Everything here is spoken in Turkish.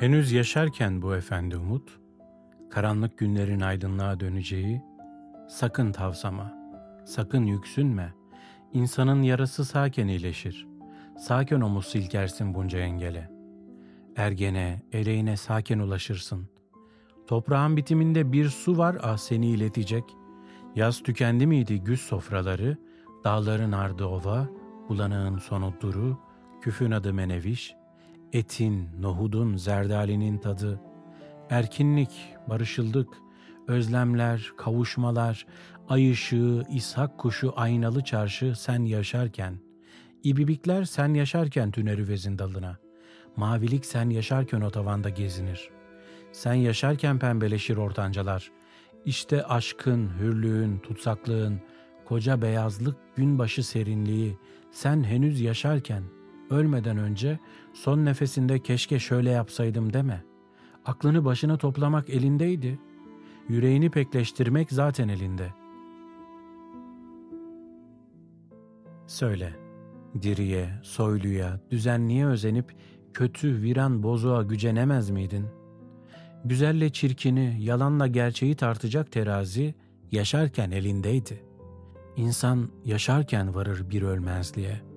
Henüz yaşarken bu efendi umut, karanlık günlerin aydınlığa döneceği, sakın tavsama, sakın yüksünme, insanın yarası sakin iyileşir, sakin omuz silkersin bunca engele. Ergene, eleğine sakin ulaşırsın. Toprağın bitiminde bir su var ah seni iletecek. Yaz tükendi miydi güz sofraları, dağların ardı ova, bulanığın sonu duru, küfün adı meneviş, etin, nohudun, zerdalinin tadı, erkinlik, barışıldık, özlemler, kavuşmalar, ay ışığı, ishak kuşu, aynalı çarşı sen yaşarken, ibibikler sen yaşarken tüner vezin dalına, mavilik sen yaşarken o tavanda gezinir. Sen yaşarken pembeleşir ortancalar. İşte aşkın, hürlüğün, tutsaklığın, koca beyazlık, günbaşı serinliği, sen henüz yaşarken, ölmeden önce son nefesinde keşke şöyle yapsaydım deme. Aklını başına toplamak elindeydi. Yüreğini pekleştirmek zaten elinde. Söyle, diriye, soyluya, düzenliye özenip kötü, viran, bozuğa gücenemez miydin? Güzelle çirkini, yalanla gerçeği tartacak terazi yaşarken elindeydi. İnsan yaşarken varır bir ölmezliğe.''